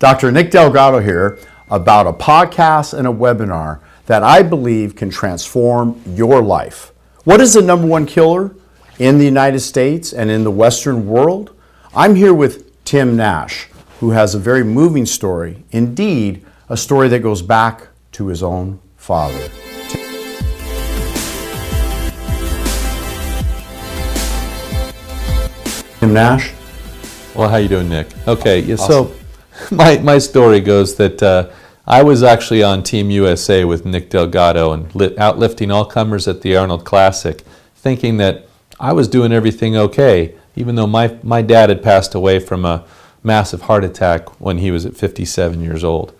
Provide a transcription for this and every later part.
Dr. Nick Delgado here about a podcast and a webinar that I believe can transform your life. What is the number one killer in the United States and in the Western world? I'm here with Tim Nash, who has a very moving story, indeed, a story that goes back to his own father. Tim Nash. Well, how you doing, Nick? Okay, yeah, so my, my story goes that uh, I was actually on Team USA with Nick Delgado and outlifting all comers at the Arnold Classic, thinking that I was doing everything okay, even though my, my dad had passed away from a massive heart attack when he was at 57 years old.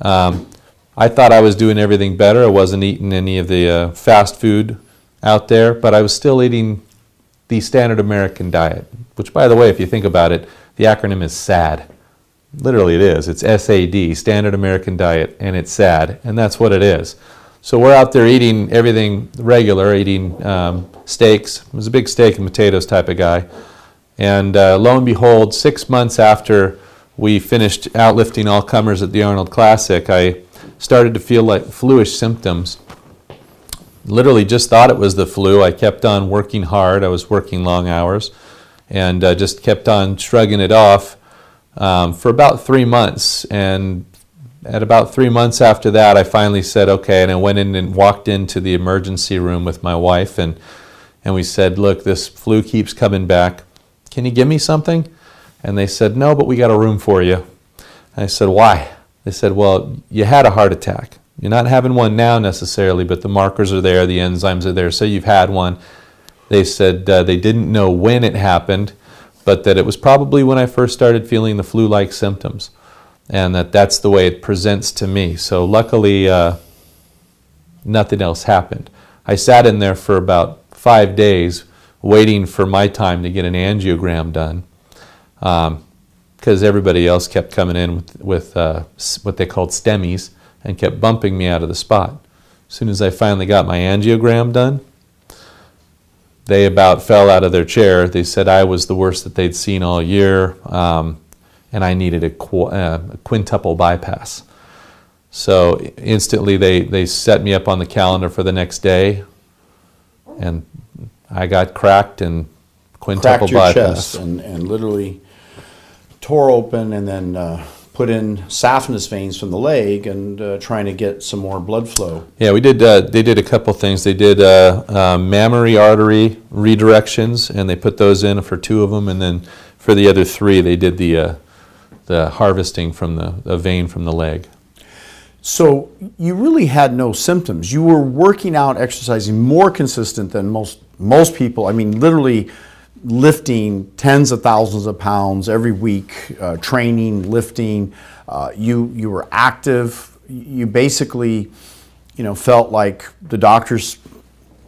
Um, I thought I was doing everything better. I wasn't eating any of the uh, fast food out there, but I was still eating the standard American diet, which, by the way, if you think about it, the acronym is SAD. Literally, it is. It's SAD, Standard American Diet, and it's SAD, and that's what it is. So we're out there eating everything regular, eating um, steaks. I was a big steak and potatoes type of guy. And uh, lo and behold, six months after we finished outlifting all comers at the Arnold Classic, I started to feel like fluish symptoms literally just thought it was the flu. I kept on working hard. I was working long hours and uh, just kept on shrugging it off um, for about three months. And at about three months after that, I finally said, okay. And I went in and walked into the emergency room with my wife and, and we said, look, this flu keeps coming back. Can you give me something? And they said, no, but we got a room for you. And I said, why? They said, well, you had a heart attack. You're not having one now necessarily, but the markers are there, the enzymes are there, so you've had one. They said uh, they didn't know when it happened, but that it was probably when I first started feeling the flu like symptoms, and that that's the way it presents to me. So, luckily, uh, nothing else happened. I sat in there for about five days waiting for my time to get an angiogram done because um, everybody else kept coming in with, with uh, what they called STEMIs and kept bumping me out of the spot. As soon as I finally got my angiogram done, they about fell out of their chair. They said I was the worst that they'd seen all year, um, and I needed a, qu- uh, a, quintuple bypass. So instantly they, they set me up on the calendar for the next day, and I got cracked and quintuple Cracked your bypass. chest and, and literally tore open and then uh, put in saphenous veins from the leg and uh, trying to get some more blood flow. Yeah, we did. Uh, they did a couple things. They did uh, uh, mammary artery redirections, and they put those in for two of them, and then for the other three, they did the uh, the harvesting from the, the vein from the leg. So you really had no symptoms. You were working out, exercising more consistent than most most people. I mean, literally lifting tens of thousands of pounds every week, uh, training, lifting. Uh, you you were active. You basically, you know, felt like the doctors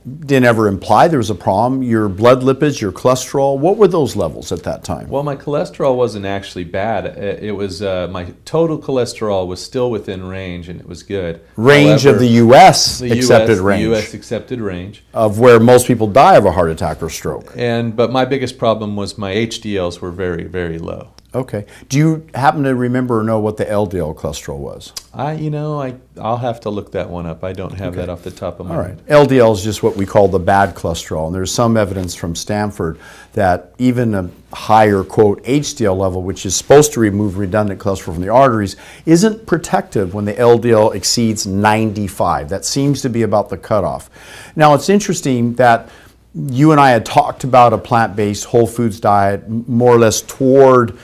didn't ever imply there was a problem. Your blood lipids, your cholesterol, what were those levels at that time? Well, my cholesterol wasn't actually bad. It it was uh, my total cholesterol was still within range, and it was good. Range However, of the U.S. the accepted US, range The U.S. accepted range. of where most people die of a heart attack or stroke. And but my biggest problem was my HDLs were very very low. Okay. Do you happen to remember or know what the LDL cholesterol was? I you know I I'll have to look that one up. I don't have that off the top of my All head. LDL is just what we call the bad cholesterol. And there's some evidence from Stanford that even a higher, quote, HDL level, which is supposed to remove redundant cholesterol from the arteries, isn't protective when the LDL exceeds 95. That seems to be about the cutoff. Now, it's interesting that you and I had talked about a plant based whole foods diet, more or less toward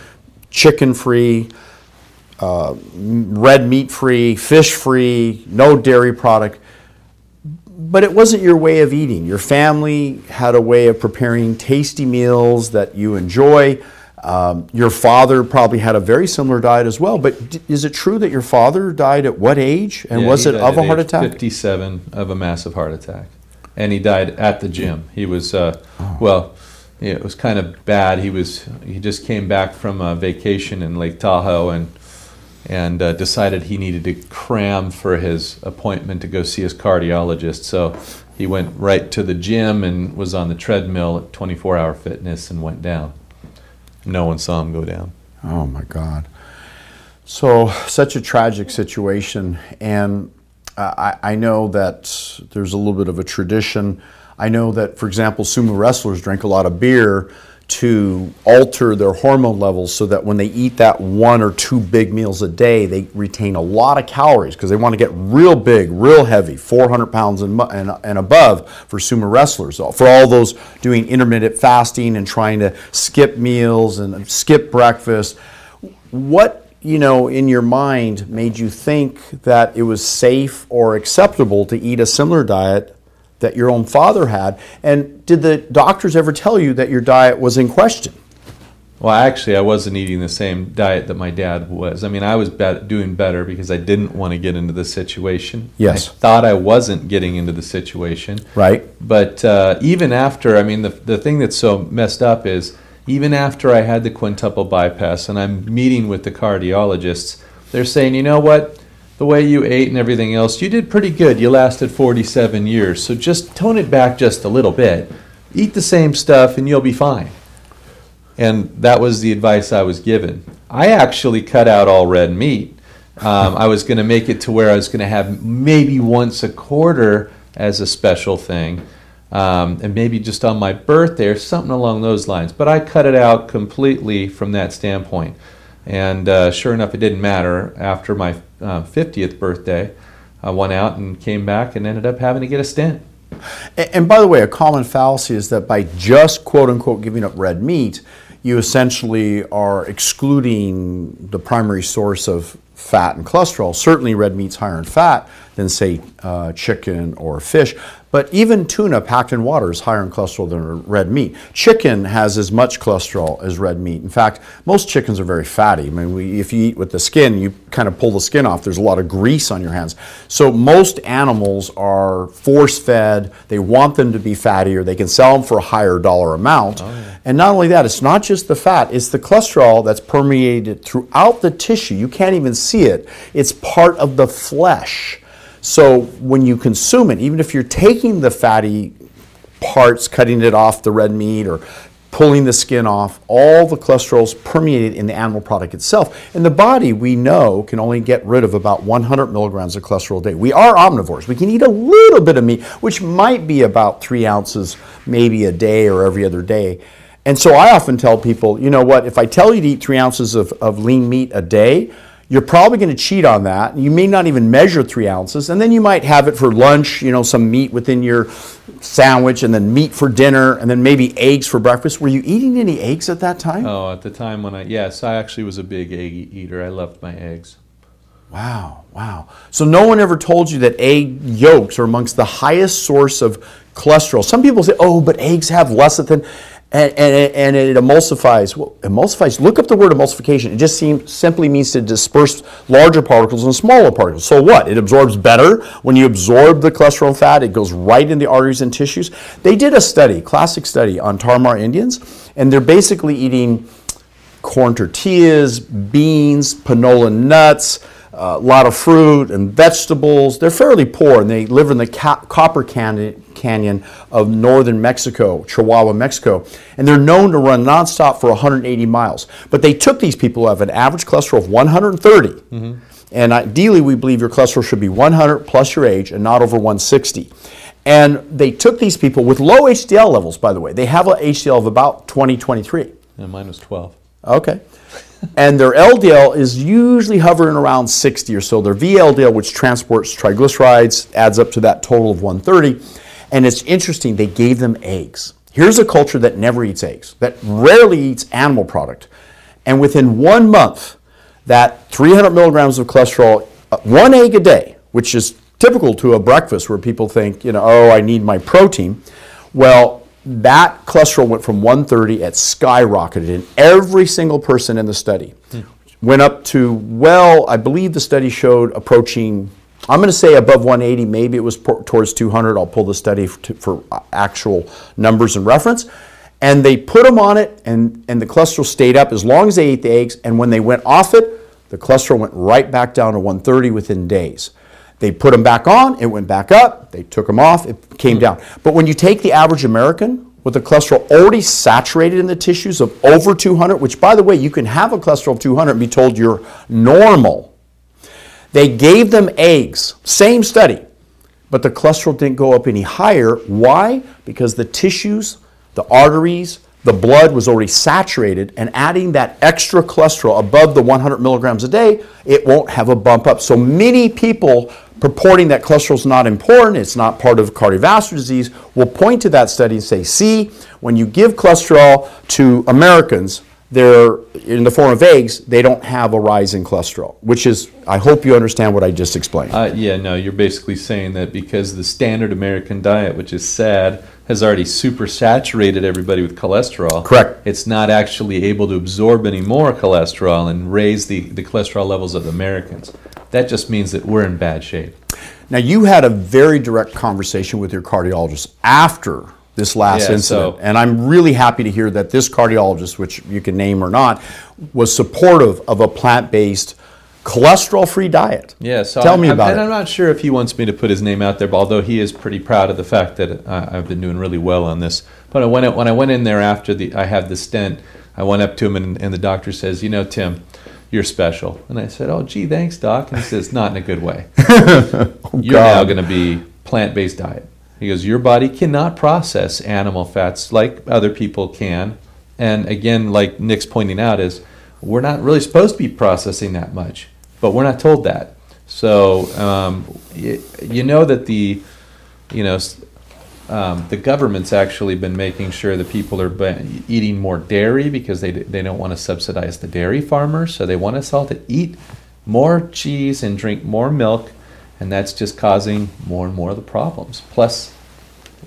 chicken free, uh, red meat free, fish free, no dairy product but it wasn't your way of eating. Your family had a way of preparing tasty meals that you enjoy. Um, your father probably had a very similar diet as well. But d- is it true that your father died at what age? And Yeah, was it of a heart attack? 57 of a massive heart attack. And he died at the gym. He was, uh, well, yeah, it was kind of bad. He was, he just came back from a vacation in Lake Tahoe and, and uh, decided he needed to cram for his appointment to go see his cardiologist. So he went right to the gym and was on the treadmill at 24 hour fitness and went down. No one saw him go down. Oh my God. So, such a tragic situation. And uh, I, I know that there's a little bit of a tradition. I know that, for example, sumo wrestlers drink a lot of beer to alter their hormone levels so that when they eat that one or two big meals a day, they retain a lot of calories because they want to get real big, real heavy, 400 pounds and, and, and above for sumo wrestlers. Uh, for all those doing intermittent fasting and trying to skip meals and skip breakfast, what you know in your mind made you think that it was safe or acceptable to eat a similar diet that your own father had and did the doctors ever tell you that your diet was in question Well, actually, I wasn't eating the same diet that my dad was. I mean, I was bet doing better because I didn't want to get into the situation. Yes. I thought I wasn't getting into the situation. right But uh, even after, I mean, the, the thing that's so messed up is even after I had the quintuple bypass and I'm meeting with the cardiologists, they're saying, you know what? The way you ate and everything else, you did pretty good. You lasted 47 years. So just tone it back just a little bit. Eat the same stuff and you'll be fine. And that was the advice I was given. I actually cut out all red meat. Um, I was going to make it to where I was going to have maybe once a quarter as a special thing, um, and maybe just on my birthday or something along those lines. But I cut it out completely from that standpoint. And uh, sure enough, it didn't matter. After my uh, 50th birthday, I went out and came back and ended up having to get a stent. A- And by the way, a common fallacy is that by just quote unquote giving up red meat, you essentially are excluding the primary source of fat and cholesterol. Certainly, red meat's higher in fat than, say, uh, chicken or fish. But even tuna packed in water is higher in cholesterol than red meat. Chicken has as much cholesterol as red meat. In fact, most chickens are very fatty. I mean, we, if you eat with the skin, you kind of pull the skin off. There's a lot of grease on your hands. So most animals are force fed. They want them to be fattier. They can sell them for a higher dollar amount. And not only that, it's not just the fat, it's the cholesterol that's permeated throughout the tissue. You can't even see it. It's part of the flesh. So when you consume it, even if you're taking the fatty parts, cutting it off the red meat or pulling the skin off, all the cholesterol is permeated in the animal product itself. And the body, we know, can only get rid of about 100 milligrams of cholesterol a day. We are omnivores. We can eat a little bit of meat, which might be about three ounces maybe a day or every other day. And so I often tell people, you know what, if I tell you to eat three ounces of, of lean meat a day, you're probably going to cheat on that. You may not even measure three ounces, and then you might have it for lunch, you know, some meat within your sandwich, and then meat for dinner, and then maybe eggs for breakfast. Were you eating any eggs at that time? Oh, at the time when I, yes, I actually was a big egg eater. I loved my eggs. Wow, wow. So no one ever told you that egg yolks are amongst the highest source of cholesterol. Some people say, oh, but eggs have lecithin and, and, and it emulsifies. Well, emulsifies, look up the word emulsification. It just seems, simply means to disperse larger particles and smaller particles. So what? It absorbs better. When you absorb the cholesterol fat, it goes right in the arteries and tissues. They did a study, classic study, on Tarahumara Indians, and they're basically eating corn tortillas, beans, panola nuts, a lot of fruit and vegetables. They're fairly poor and they live in the ca- copper canyon, canyon of northern Mexico, Chihuahua, Mexico. And they're known to run nonstop for 180 miles. But they took these people who have an average cholesterol of 130. Mm-hmm. And ideally, we believe your cholesterol should be 100 plus your age and not over 160. And they took these people with low HDL levels, by the way. They have an HDL of about 20, 23. And mine was 12. Okay. and their LDL is usually hovering around 60 or so. Their VLDL, which transports triglycerides, adds up to that total of 130. And it's interesting, they gave them eggs. Here's a culture that never eats eggs, that rarely eats animal product. And within one month, that 300 milligrams of cholesterol, uh, one egg a day, which is typical to a breakfast where people think, you know, oh, I need my protein. Well, that cholesterol went from 130, it skyrocketed in every single person in the study. Went up to, well, I believe the study showed approaching, I'm going to say above 180, maybe it was towards 200. I'll pull the study for, for actual numbers and reference. And they put them on it, and, and the cholesterol stayed up as long as they ate the eggs. And when they went off it, the cholesterol went right back down to 130 within days. They put them back on, it went back up. They took them off, it came down. But when you take the average American, with the cholesterol already saturated in the tissues of over 200, which by the way, you can have a cholesterol of 200 and be told you're normal. They gave them eggs, same study, but the cholesterol didn't go up any higher. Why? Because the tissues, the arteries, the blood was already saturated, and adding that extra cholesterol above the 100 milligrams a day, it won't have a bump up. So many people purporting that cholesterol is not important, it's not part of cardiovascular disease, will point to that study and say, see, when you give cholesterol to Americans, they're in the form of eggs, they don't have a rise in cholesterol, which is, I hope you understand what I just explained. Uh, yeah, no, you're basically saying that because the standard American diet, which is sad, has already super saturated everybody with cholesterol. Correct. It's not actually able to absorb any more cholesterol and raise the, the cholesterol levels of Americans. That just means that we're in bad shape. Now, you had a very direct conversation with your cardiologist after this last Yeah, incident. so- and I'm really happy to hear that this cardiologist, which you can name or not, was supportive of a plant based, cholesterol free diet. Yeah, so Tell I, me I'm- about and it. I'm not sure if he wants me to put his name out there, but although he is pretty proud of the fact that I, I've been doing really well on this. But when I, when I went in there after the I had the stent, I went up to him and, and the doctor says, "You know, Tim, you're special." And I said, "Oh, gee, thanks, doc." And he says, "Not in a good way. Oh, you're now going to be plant-based diet." He goes, "Your body cannot process animal fats like other people can." And again, like Nick's pointing out, is we're not really supposed to be processing that much, but we're not told that. So um, you, you know that the, you know, um, the government's actually been making sure that people are eating more dairy because they, they don't want to subsidize the dairy farmers. So they want us all to eat more cheese and drink more milk, and that's just causing more and more of the problems. Plus,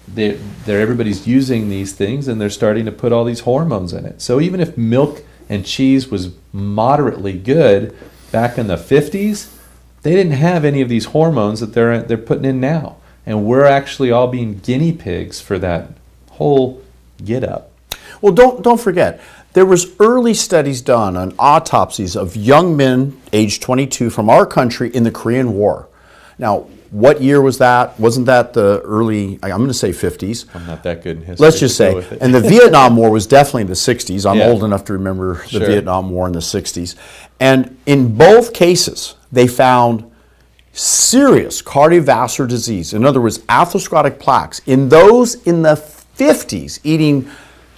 they're, they're everybody's using these things and they're starting to put all these hormones in it. So even if milk and cheese was moderately good back in the 50s, they didn't have any of these hormones that they're they're putting in now. And we're actually all being guinea pigs for that whole get up. Well, don't don't forget there was early studies done on autopsies of young men aged 22 from our country in the Korean War. Now, what year was that? Wasn't that the early? I'm going to say 50s. I'm not that good in history. Let's just say, and the Vietnam War was definitely in the 60s. I'm Yeah. old enough to remember the Sure. Vietnam War in the 60s. And in both cases, they found serious cardiovascular disease. In other words, atherosclerotic plaques in those in the 50s eating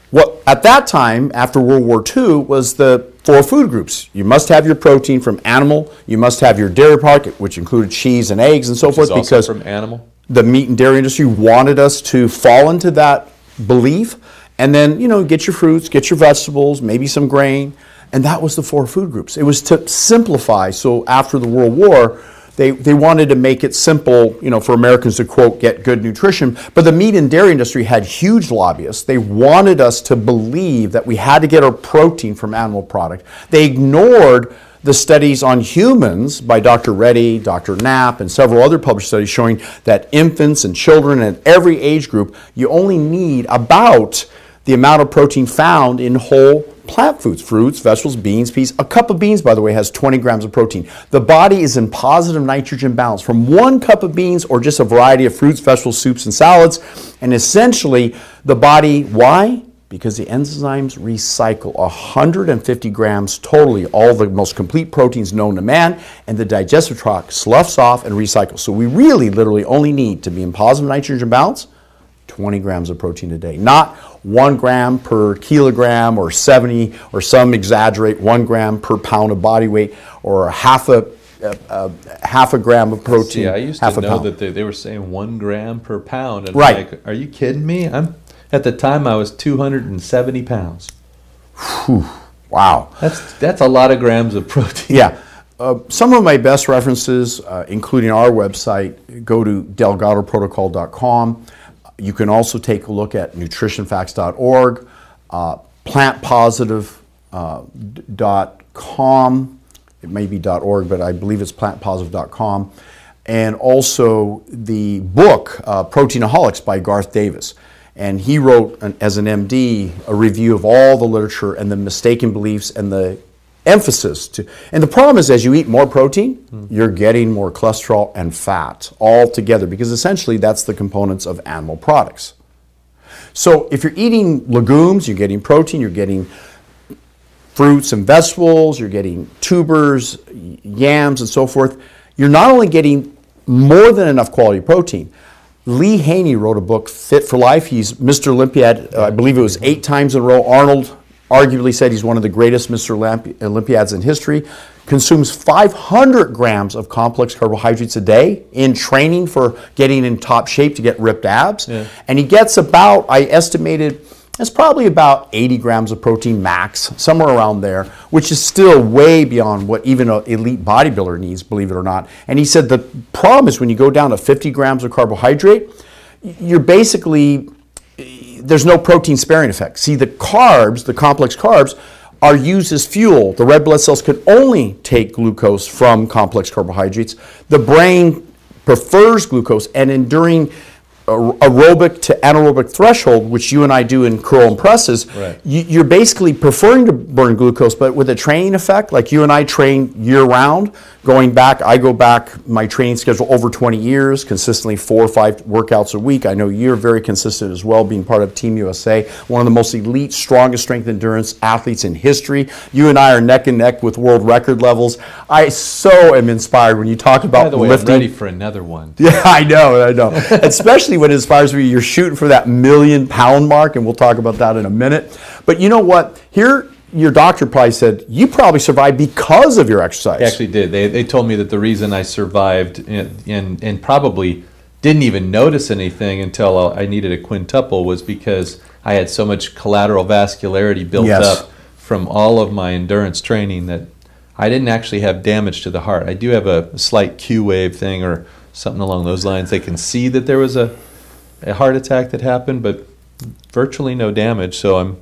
what at that time after World War II was the four food groups. You must have your protein from animal, you must have your dairy product, which included cheese and eggs and so forth, It's also because from animal. the meat and dairy industry wanted us to fall into that belief. And then you know get your fruits get your vegetables maybe some grain. And that was the four food groups. It was to simplify. So after the world war they, they wanted to make it simple you know for americans to quote get good nutrition but the meat and dairy industry had huge lobbyists they wanted us to believe that we had to get our protein from animal product they ignored the studies on humans by Dr. Reddy, Dr. Knapp, and several other published studies showing that infants and children and every age group, you only need about the amount of protein found in whole plant foods, fruits, vegetables, beans, peas. A cup of beans, by the way, has 20 grams of protein. The body is in positive nitrogen balance from one cup of beans or just a variety of fruits, vegetables, soups, and salads. And essentially, the body, why? because the enzymes recycle 150 grams totally, all the most complete proteins known to man, and the digestive tract sloughs off and recycles. So we really literally only need to be in positive nitrogen balance 20 grams of protein a day, not one gram per kilogram or 70, or some exaggerate one gram per pound of body weight, or half a, a, a half a gram of protein. Yeah, I used half to know pound. that they, they were saying one gram per pound. And Right. like, are you kidding me? I'm at the time I was 270 pounds. wow. That's that's a lot of grams of protein. Yeah. Uh, some of my best references, uh, including our website, go to delgadoprotocol.com. You can also take a look at nutritionfacts.org, uh, plantpositive.com. It may be .org, but I believe it's plantpositive.com. And also the book, uh, Proteinaholics by Garth Davis. And he wrote, an, as an MD, a review of all the literature and the mistaken beliefs and the emphasis to and the problem is as you eat more protein you're getting more cholesterol and fat all together because essentially that's the components of animal products So if you're eating legumes, you're getting protein, you're getting fruits and vegetables, you're getting tubers, yams, and so forth. You're not only getting more than enough quality protein. Lee Haney wrote a book, Fit for Life. He's Mr. Olympiad, uh, I believe it was eight times in a row. Arnold arguably said he's one of the greatest Mr. Olympi- Olympiads in history. Consumes 500 grams of complex carbohydrates a day in training for getting in top shape to get ripped abs. And he gets about, I estimated, it's probably about 80 grams of protein max, somewhere around there, which is still way beyond what even an elite bodybuilder needs, believe it or not. And he said the problem is when you go down to 50 grams of carbohydrate, you're basically, there's no protein sparing effect. See, the carbs, the complex carbs, are used as fuel. The red blood cells can only take glucose from complex carbohydrates. The brain prefers glucose, and in during aerobic to anaerobic threshold, which you and I do in curl and presses, Right. you, you're basically preferring to burn glucose, but with a training effect, like you and I train year round, going back, I go back my training schedule over 20 years, consistently four or five workouts a week. I know you're very consistent as well, being part of Team USA, one of the most elite, strongest strength endurance athletes in history. You and I are neck and neck with world record levels. I so am inspired when you talk about By the way, lifting. I'm ready for another one. Yeah, I know, I know. Especially when it inspires me, you're shooting for that million pound mark, and we'll talk about that in a minute. But you know what? Here, your doctor probably said you probably survived because of your exercise. They actually did. They, they told me that the reason I survived and, and, and probably didn't even notice anything until I needed a quintuple was because I had so much collateral vascularity built Yes. up from all of my endurance training that I didn't actually have damage to the heart. I do have a slight Q wave thing or something along those lines. They can see that there was a, a heart attack that happened, but virtually no damage, so I'm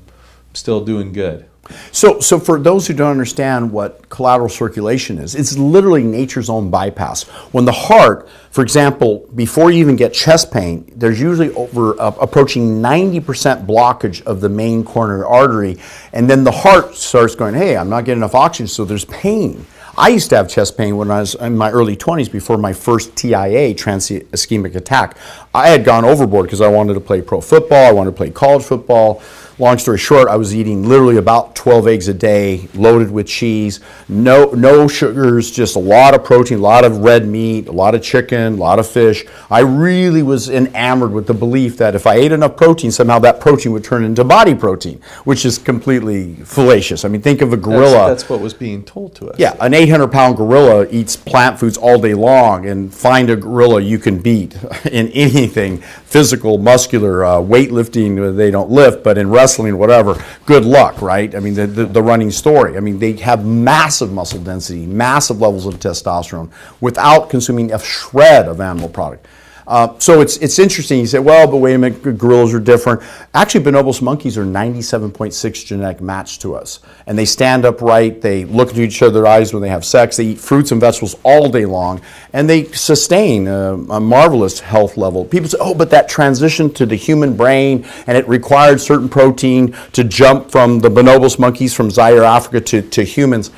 still doing good. So, so for those who don't understand what collateral circulation is, it's literally nature's own bypass. When the heart, for example, before you even get chest pain, there's usually over uh, approaching 90% blockage of the main coronary artery, and then the heart starts going, "Hey, I'm not getting enough oxygen," so there's pain. I used to have chest pain when I was in my early 20s before my first TIA, transient ischemic attack. I had gone overboard because I wanted to play pro football, I wanted to play college football. Long story short, I was eating literally about 12 eggs a day, loaded with cheese, no no sugars, just a lot of protein, a lot of red meat, a lot of chicken, a lot of fish. I really was enamored with the belief that if I ate enough protein, somehow that protein would turn into body protein, which is completely fallacious. I mean, think of a gorilla. that's what was being told to us. Yeah, an 800 pound gorilla eats plant foods all day long, and find a gorilla you can beat in anything physical, muscular, uh, weightlifting, they don't lift, but in wrestling, whatever, good luck, right? I mean, the, the, the running story. I mean, they have massive muscle density, massive levels of testosterone without consuming a shred of animal product. Uh, so it's it's interesting. You say, well, but wait a minute, gorillas are different. Actually, bonobos monkeys are 97.6 genetic match to us, and they stand upright. They look into each other's eyes when they have sex. They eat fruits and vegetables all day long, and they sustain a, a marvelous health level. People say, oh, but that transition to the human brain, and it required certain protein to jump from the bonobos monkeys from Zaire, Africa, to, to humans.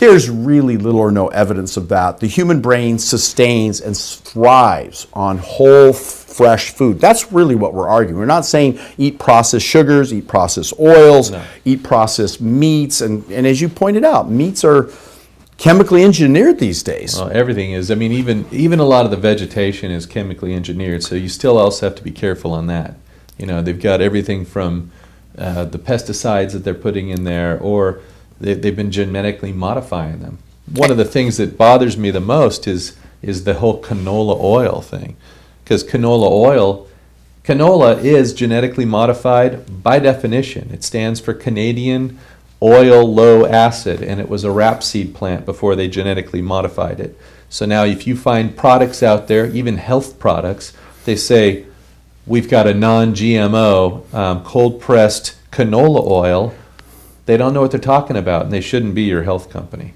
There's really little or no evidence of that. The human brain sustains and thrives on whole, fresh food. That's really what we're arguing. We're not saying eat processed sugars, eat processed oils, eat processed meats. And, and as you pointed out, meats are chemically engineered these days. Well, everything is. I mean, even even a lot of the vegetation is chemically engineered, so you still also have to be careful on that. You know, they've got everything from uh, the pesticides that they're putting in there, or they, they've been genetically modifying them. One of the things that bothers me the most is is the whole canola oil thing, because canola oil. Canola is genetically modified by definition. It stands for Canadian oil low acid, and it was a rapeseed plant before they genetically modified it. So now, if you find products out there, even health products, they say we've got a non-GMO um, cold-pressed canola oil. They don't know what they're talking about, and they shouldn't be your health company.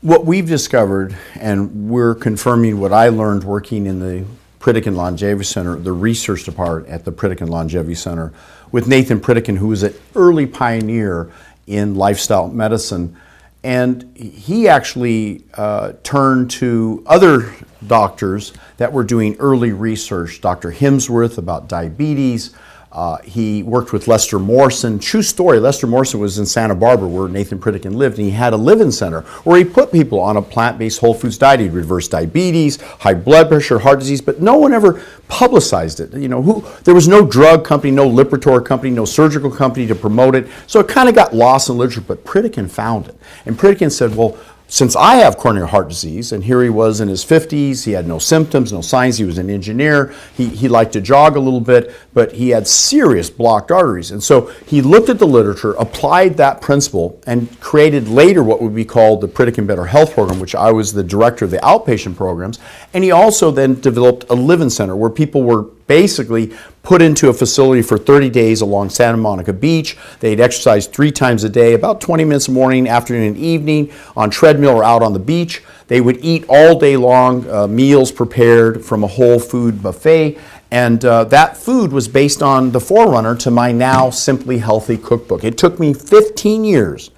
What we've discovered, and we're confirming what I learned working in the Pritikin Longevity Center, the research department at the Pritikin Longevity Center, with Nathan Pritikin, who was an early pioneer in lifestyle medicine. and he actually uh, turned to other doctors that were doing early research. Dr. Himsworth about diabetes. Uh, he worked with Lester Morrison. True story, Lester Morrison was in Santa Barbara where Nathan Pritikin lived, and he had a live-in center where he put people on a plant-based whole foods diet. He'd reverse diabetes, high blood pressure, heart disease, but no one ever publicized it. You know, who there was no drug company, no Lipitor company, no surgical company to promote it. So it kind of got lost in literature, but Pritikin found it. And Pritikin said, well, since I have coronary heart disease, and here he was in his 50s, he had no symptoms, no signs, he was an engineer, he, he liked to jog a little bit, but he had serious blocked arteries. And so he looked at the literature, applied that principle, and created later what would be called the Pritikin Better Health Program, which I was the director of the outpatient programs. And he also then developed a living center where people were basically put into a facility for 30 days along Santa Monica Beach. They'd exercise three times a day, about 20 minutes morning, afternoon, and evening on treadmill or out on the beach. They would eat all day long, uh, meals prepared from a whole food buffet. And uh, that food was based on the forerunner to my now Simply Healthy cookbook. It took me 15 years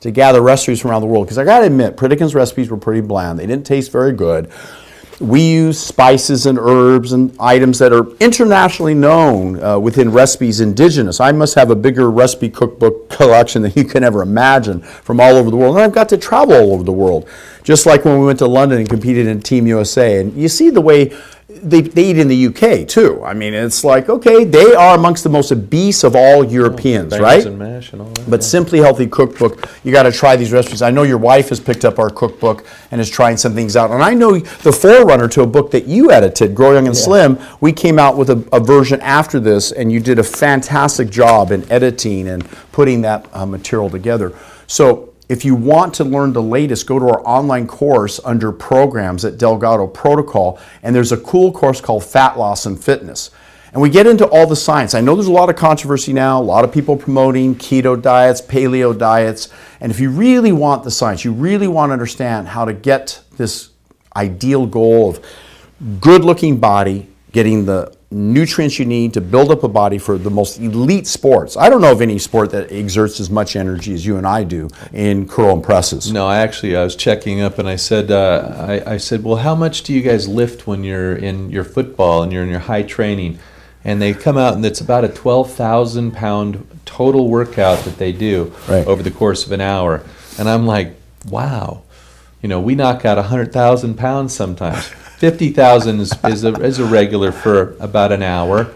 to gather recipes from around the world because I got to admit, Pritikin's recipes were pretty bland. They didn't taste very good we use spices and herbs and items that are internationally known uh, within recipes indigenous. I must have a bigger recipe cookbook collection than you can ever imagine from all over the world. And I've got to travel all over the world, just like when we went to London and competed in Team USA. And you see the way they, they eat in the UK too. I mean, it's like, okay, they are amongst the most obese of all Europeans, Bangers right? and mash and all that. But Simply Healthy Cookbook, you got to try these recipes. I know your wife has picked up our cookbook and is trying some things out. And I know the forerunner to a book that you edited, Grow Young and Slim, we came out with a, a version after this, and you did a fantastic job in editing and putting that uh, material together. So if you want to learn the latest, go to our online course under programs at Delgado Protocol, and there's a cool course called Fat Loss and Fitness. And we get into all the science. I know there's a lot of controversy now, a lot of people promoting keto diets, paleo diets. And if you really want the science, you really want to understand how to get this ideal goal of good looking body, getting the nutrients you need to build up a body for the most elite sports. I don't know of any sport that exerts as much energy as you and I do in curl and presses. No, I actually I was checking up and I said uh, I, I said, well, how much do you guys lift when you're in your football and you're in your high training? And they come out and it's about a twelve thousand pound total workout that they do Right. over the course of an hour. And I'm like, wow, you know, we knock out a hundred thousand pounds sometimes. Fifty thousand is, is a is a regular for about an hour.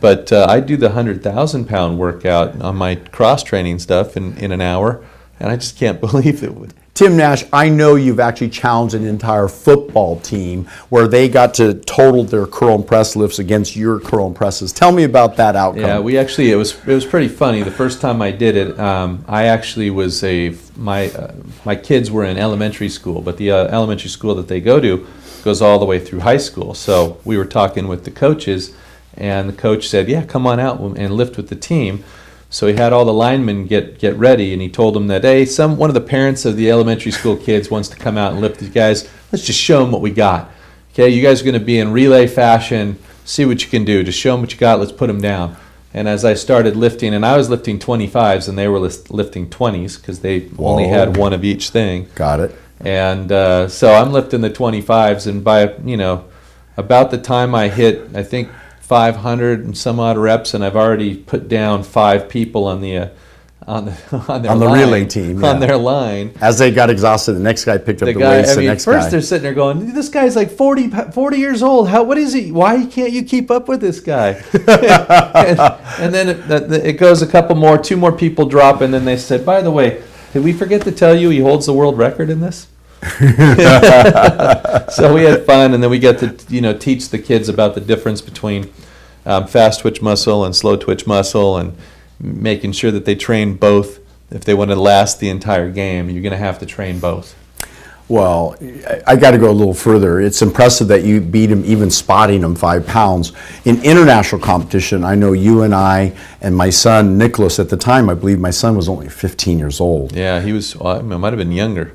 But uh, I do the hundred thousand pound workout on my cross training stuff in, in an hour, and I just can't believe it. would- Tim Nash, I know you've actually challenged an entire football team where they got to total their curl and press lifts against your curl and presses. Tell me about that outcome. Yeah, we actually it was it was pretty funny. The first time I did it, um, I actually was a my uh, my kids were in elementary school, but the uh, elementary school that they go to goes all the way through high school. So we were talking with the coaches, and the coach said, "Yeah, come on out and lift with the team." So he had all the linemen get get ready, and he told them that, "Hey, some one of the parents of the elementary school kids wants to come out and lift these guys. Let's just show them what we got. Okay, you guys are going to be in relay fashion. See what you can do. Just show them what you got. Let's put them down." And as I started lifting, and I was lifting 25s, and they were lifting 20s because they only had one of each thing. Got it. And uh, so I'm lifting the 25s, and by you know, about the time I hit, I think 500 and some odd reps, and I've already put down five people on the uh, on the on their On the line, relay team, yeah. on their line. As they got exhausted, the next guy picked up the, The guy, weights. I the mean, next first guy. they're sitting there going, "This guy's like 40, 40 years old. How? What is he? Why can't you keep up with this guy?" and, and then it, the- the- it goes a couple more, two more people drop, and then they said, "By the way, did we forget to tell you he holds the world record in this?" so we had fun, and then we got to you know teach the kids about the difference between um, fast twitch muscle and slow twitch muscle, and making sure that they train both. If they want to last the entire game, you're going to have to train both. Well, I- I got to go a little further. It's impressive that you beat him, even spotting him five pounds. In international competition, I know you and I and my son Nicholas. At the time, I believe my son was only 15 years old. Yeah, he was. Well, I might have been younger.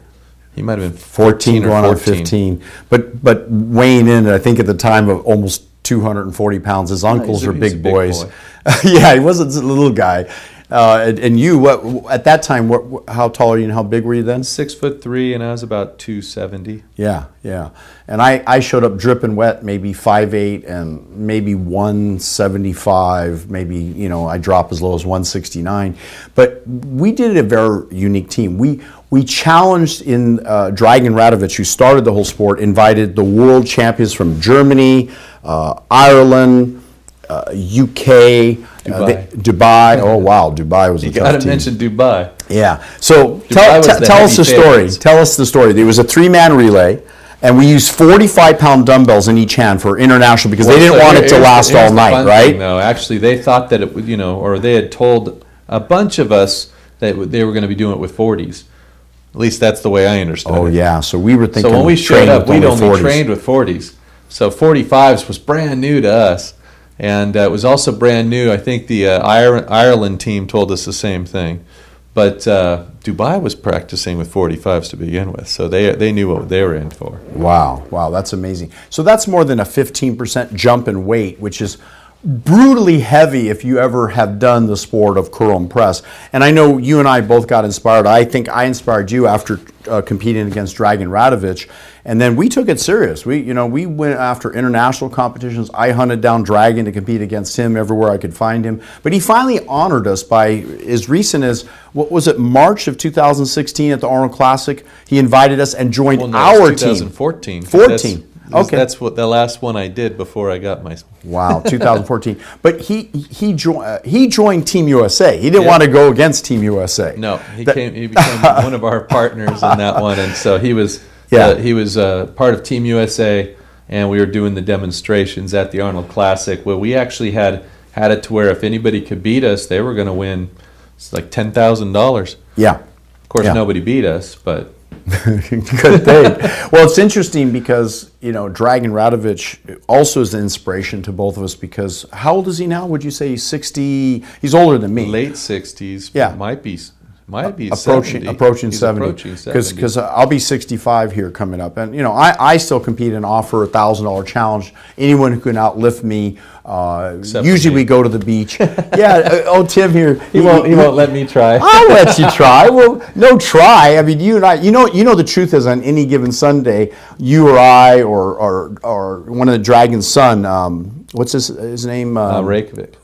He might have been 14 14 or going on 14. 15. But but weighing in, I think at the time of almost 240 pounds. His uncles a- are big big boys. boy. yeah, he wasn't a little guy. Uh, and, and you, what at that time? What? How tall are you, and how big were you then? Six foot three, and I was about two seventy. Yeah, yeah. And I, I showed up dripping wet, maybe five eight and maybe 175. Maybe, you know, I drop as low as 169. But we did a very unique team. We, we challenged in uh, Dragan Radovic, who started the whole sport, invited the world champions from Germany, uh, Ireland, uh, UK, Uh, Dubai. they- Dubai. Oh, wow, Dubai was a You got to mention Dubai. Yeah. So tell, was te- the tell us the story. Tell us the story. There was a three-man relay, and we used 45-pound dumbbells in each hand for international because they didn't So want here- it to last all night, right? thing, though, actually, they thought that it would, you know, or they had told a bunch of us that they were going to be doing it with 40s. At least that's the way I understood Oh it. yeah. So we were thinking. So when we showed up, we'd only only 40s. trained with 40s. So 45s was brand new to us, and uh, it was also brand new. I think the uh, Ireland team told us the same thing, but uh, Dubai was practicing with 45s to begin with, so they they knew what they were in for. Wow, wow, that's amazing. So that's more than a 15% jump in weight, which is brutally heavy if you ever have done the sport of curl and press. And I know you and I both got inspired. I think I inspired you after uh, competing against Dragan Radovic, and then we took it serious. We, you know, we went after international competitions. I hunted down Dragan to compete against him everywhere I could find him. But he finally honored us by as recent as what was it, March of 2016 at the Arnold Classic. He invited us and joined Well, no, our it's team. 2014. 14. Okay. That's what the last one I did before I got my. Wow, 2014. But he he joined uh, he joined Team USA. He didn't Yeah. want to go against Team USA. No, he That- came. He became one of our partners in that one, and so he was. Yeah. uh, he was uh, part of Team USA, and we were doing the demonstrations at the Arnold Classic, where we actually had had it to where if anybody could beat us, they were going to win. It's like ten thousand dollars. Yeah. Of course, Yeah. nobody beat us, but Good thing. well, it's interesting because you know Dragan Radovic also is an inspiration to both of us because how old is he now? Would you say he's 60? He's older than me. late sixties. Yeah. might be. Might be approaching 70. approaching He's 70 Approaching seventy. because I'll be 65 here coming up and you know I, I still compete and offer a thousand dollar challenge anyone who can outlift me uh, usually we go to the beach yeah uh, oh Tim here he won't. He won't let me try. I'll let you try. Well, no try. I mean, you and I, you know, you know, the truth is on any given Sunday, you or I, or or, or one of the Dragan's son, um, what's his his name? Uh, Um, Reykjavik.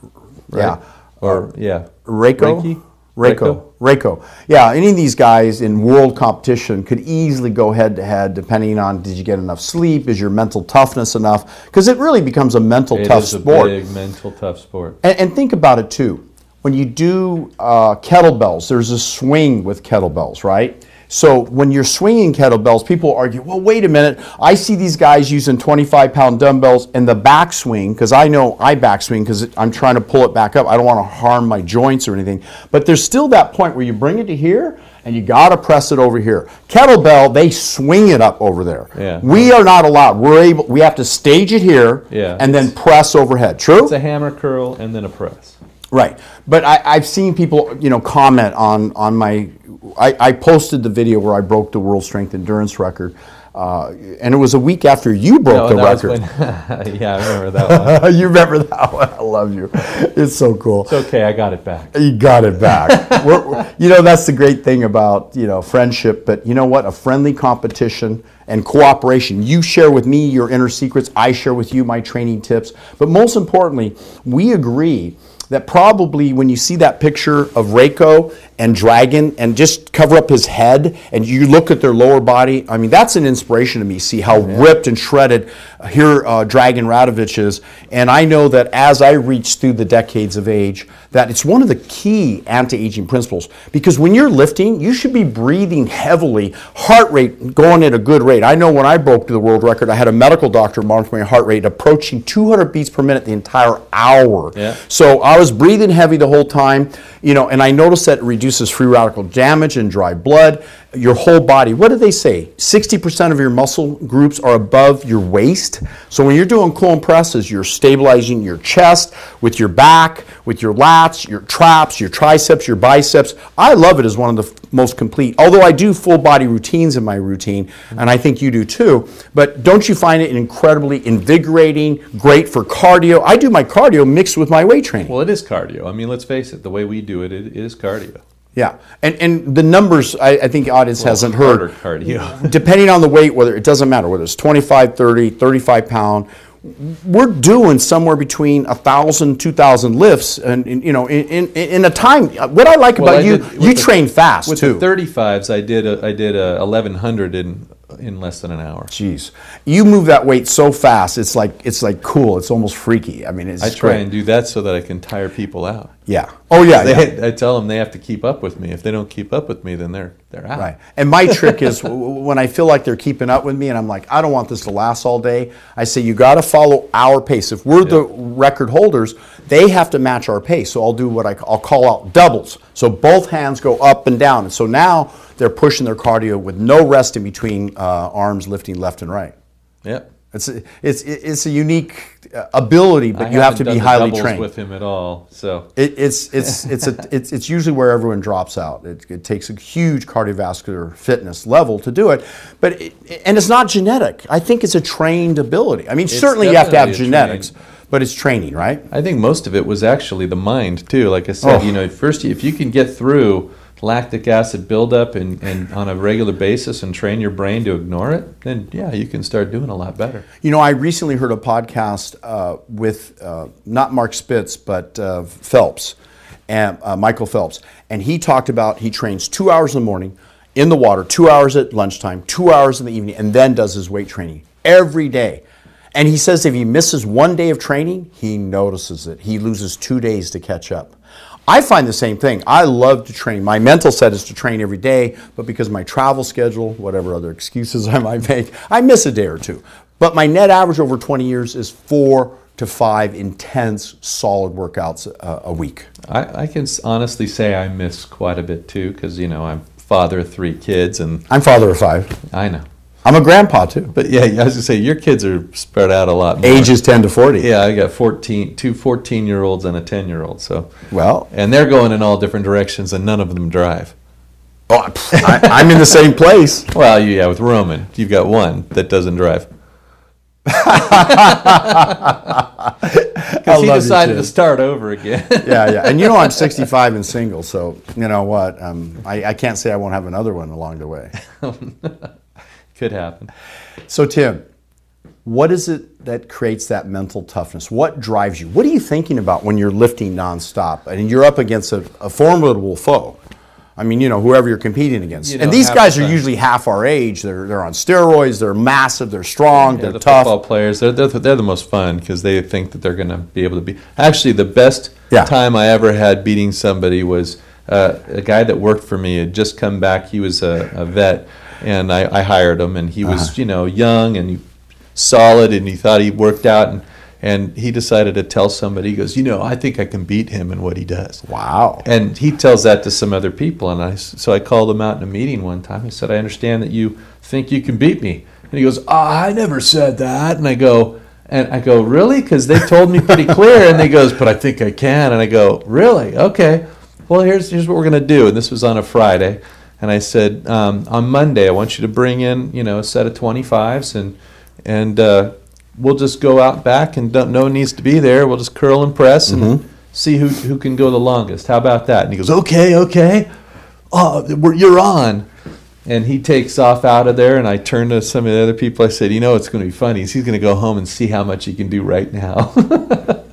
Yeah. right? Or yeah. Reiko? Reiki? Reiko. Reiko. Yeah, any of these guys in world competition could easily go head to head depending on did you get enough sleep? Is your mental toughness enough? Because it really becomes a mental It tough is a sport. big mental tough sport. And, and think about it too. When you do uh, kettlebells, there's a swing with kettlebells, right? So when you're swinging kettlebells, people argue, well, wait a minute. I see these guys using 25 pound dumbbells in the backswing, because I know I backswing because I'm trying to pull it back up. I don't want to harm my joints or anything. But there's still that point where you bring it to here and you got to press it over here. Kettlebell, they swing it up over there. Yeah. We are not allowed. We're able, we have to stage it here Yeah. and then press overhead. True? It's a hammer curl and then a press. Right, but I, I've seen people, you know, comment on on my. I, I posted the video where I broke the world strength endurance record, uh, and it was a week after you broke the that was record. when- yeah, I remember that one. you remember that one? I love you. It's so cool. It's okay, I got it back. You got it back. We're- we're- you know, that's the great thing about, you know, friendship. But you know what? A friendly competition and cooperation. You share with me your inner secrets. I share with you my training tips. But most importantly, we agree that probably when you see that picture of Reiko and Dragan and just cover up his head and you look at their lower body, I mean, that's an inspiration to me. See how ripped and shredded here uh, Dragan Radovic is. And I know that as I reach through the decades of age, that it's one of the key anti-aging principles because when you're lifting, you should be breathing heavily, heart rate going at a good rate. I know when I broke the world record, I had a medical doctor monitor my heart rate approaching 200 beats per minute the entire hour. Yeah. So I was breathing heavy the whole time, you know, and I noticed that it reduces free radical damage and dry blood. your whole body. What do they say? 60% of your muscle groups are above your waist. So when you're doing curl and presses, you're stabilizing your chest with your back, with your lats, your traps, your triceps, your biceps. I love it as one of the most complete. Although I do full body routines in my routine, and I think you do too. But don't you find it incredibly invigorating, great for cardio? I do my cardio mixed with my weight training. Well, it is cardio. I mean, let's face it. The way we do it, it is cardio. Yeah, and and the numbers I, I think the audience hasn't harder heard. cardio. Depending on the weight, whether it doesn't matter whether it's 25, 30, 35 pound, we're doing somewhere between a thousand, two thousand lifts, and, and, you know, in, in in a time. What I like Well, about I you, did- with you the- train fast With too. the 35s, I did a, I did a 1100 in in less than an hour. Jeez, you move that weight so fast. It's like it's like cool. It's almost freaky. I mean, it's I try great. and do that so that I can tire people out. Yeah. Oh yeah. yeah. They, I tell them they have to keep up with me. If they don't keep up with me, then they're they're out. Right. And my trick is when I feel like they're keeping up with me and I'm like, I don't want this to last all day, I say, you got to follow our pace. If we're the record holders, they have to match our pace. So I'll do what I, will call out doubles. So both hands go up and down. And so now they're pushing their cardio with no rest in between uh, arms lifting left and right. Yep. It's a, it's, it's a unique uh, ability, but I you have to be highly trained. with him at all. So It, it's it's it's a it's, it's usually where everyone drops out. It, it takes a huge cardiovascular fitness level to do it, but it, and it's not genetic. I think it's a trained ability. I mean, certainly you have to have genetics, trained- but it's training, right? I think most of it was actually the mind too. Like I said, Oh. you know, first if you can get through lactic acid buildup and, and on a regular basis and train your brain to ignore it, then yeah, you can start doing a lot better. You know, I recently heard a podcast uh, with uh, not Mark Spitz, but uh, Phelps, and uh, Michael Phelps, and he talked about he trains two hours in the morning in the water, two hours at lunchtime, two hours in the evening, and then does his weight training every day. And he says if he misses one day of training, he notices it. He loses two days to catch up. I find the same thing. I love to train. My mental set is to train every day, but because my travel schedule, whatever other excuses I might make, I miss a day or two. But my net average over 20 years is four to five intense, solid workouts uh, a week. I, I can honestly say I miss quite a bit too, because you know I'm father of three kids, and I'm father of five. I know. I'm a grandpa too. But yeah, I was gonna say your kids are spread out a lot more. Ages 10 to 40. Yeah, I got 14, two 14 year olds and a 10 year old. So, Well, and they're going in all different directions, and none of them drive. oh, I, I'm in the same place. Well, you- yeah, with Roman, you've got one that doesn't drive. Because he love you, decided to start over again. yeah, yeah. And you know I'm 65 and single, so you know what? Um, I, I can't say I won't have another one along the way. Could happen. So Tim, what is it that creates that mental toughness? What drives you? What are you thinking about when you're lifting nonstop and you're up against a, a formidable foe? I mean, you know, whoever you're competing against. You know, and these guys the are usually half our age. They're, they're on steroids. They're massive. They're strong. Yeah, they're the tough. football players, they're, they're, they're the most fun because they think that they're going to be able to be. Actually, the best Yeah. time I ever had beating somebody was uh, a guy that worked for me had just come back. He was a, a vet, and I, I hired him, and he Uh-huh. was, you know, young and solid, and he thought he worked out, and, and he decided to tell somebody, he goes, you know, I think I can beat him in what he does. Wow. And he tells that to some other people. And I so I called him out in a meeting one time. I said, I understand that you think you can beat me. And he goes, oh, I never said that. And I go, and I go, really? Because they told me pretty clear. And he goes, but I think I can. And I go, really? Okay. Well, here's, here's what we're going to do. And this was on a Friday. And I said, um, on Monday, I want you to bring in, you know, a set of 25s and, and, uh, we'll just go out back and don't, no one needs to be there. We'll just curl and press and see who, who can go the longest. How about that? And he goes, okay, okay. Oh, we're, you're on. And he takes off out of there, and I turn to some of the other people. I said, you know, it's going to be funny. He's going to go home and see how much he can do right now.